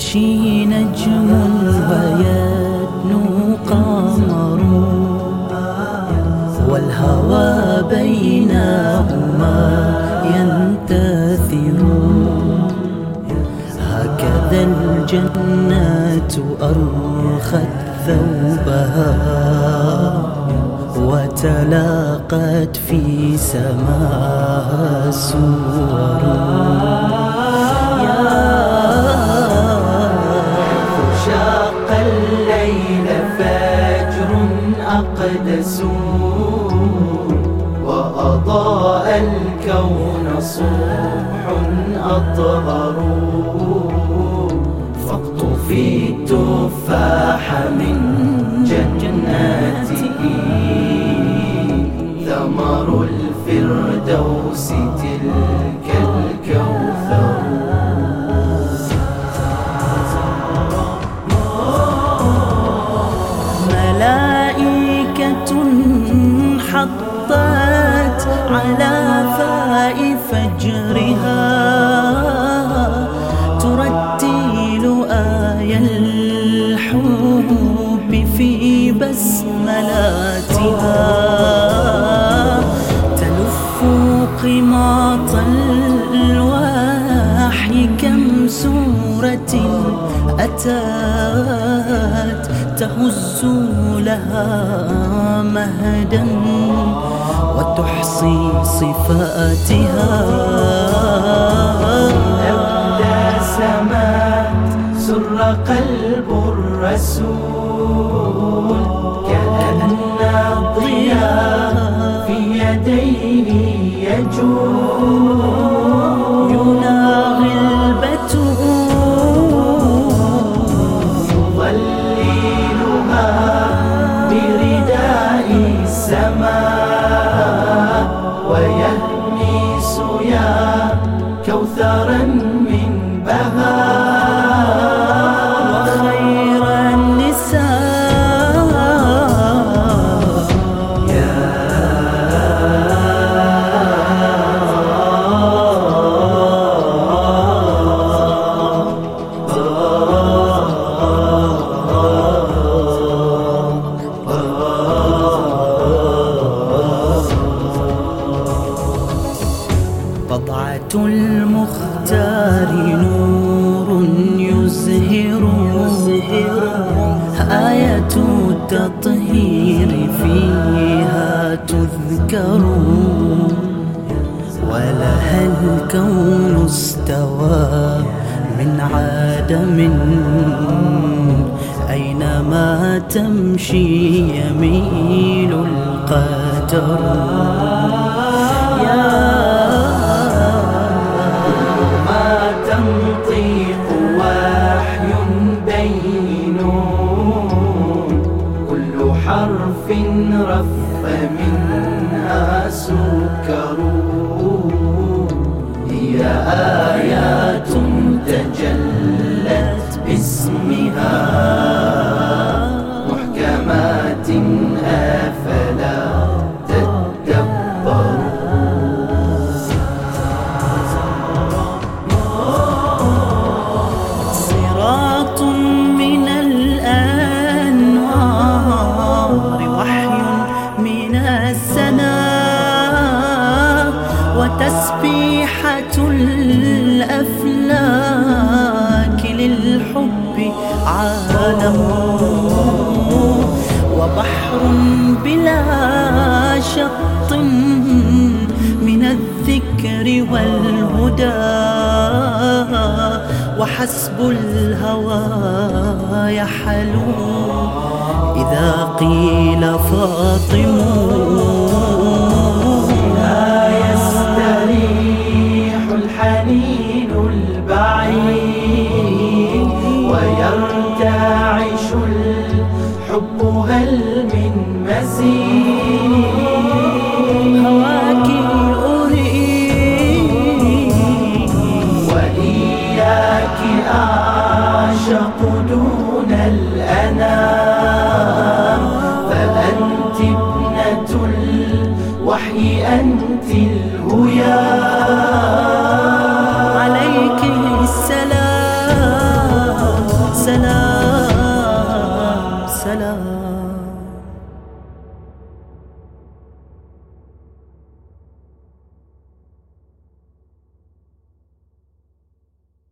يمشي نجم البيات نو قمر والهوى بينهما ينتثر هكذا الجنة أرخت ثوبها وتلاقت في سماها سور وأضاء الكون صبح أطهر. فاقطفي التفاح من جناته. ثمر الفردوس تلك على فاء فجرها ترتل آي الحب في بسملاتها تلف قماط الوحي كم سورة أتت تهز لها مهدا وتحصي صفاتها. أبتسمت سر قلب الرسول كأن الضياء في يديه يجول. بضعة المختار نور يزهر آية التطهير فيها تذكر ولها الكون استوى من عدم أينما تمشي يميل القدر. رف الأفلاك للحب عالم وبحر بلا شط من الذكر والهدى وحسب الهوى يحلو إذا قيل فاطم الحب هل من مزيد. هواك أريد وإياك أعشق دون الأنام. فأنت ابنة الوحي أنت الهيام السلام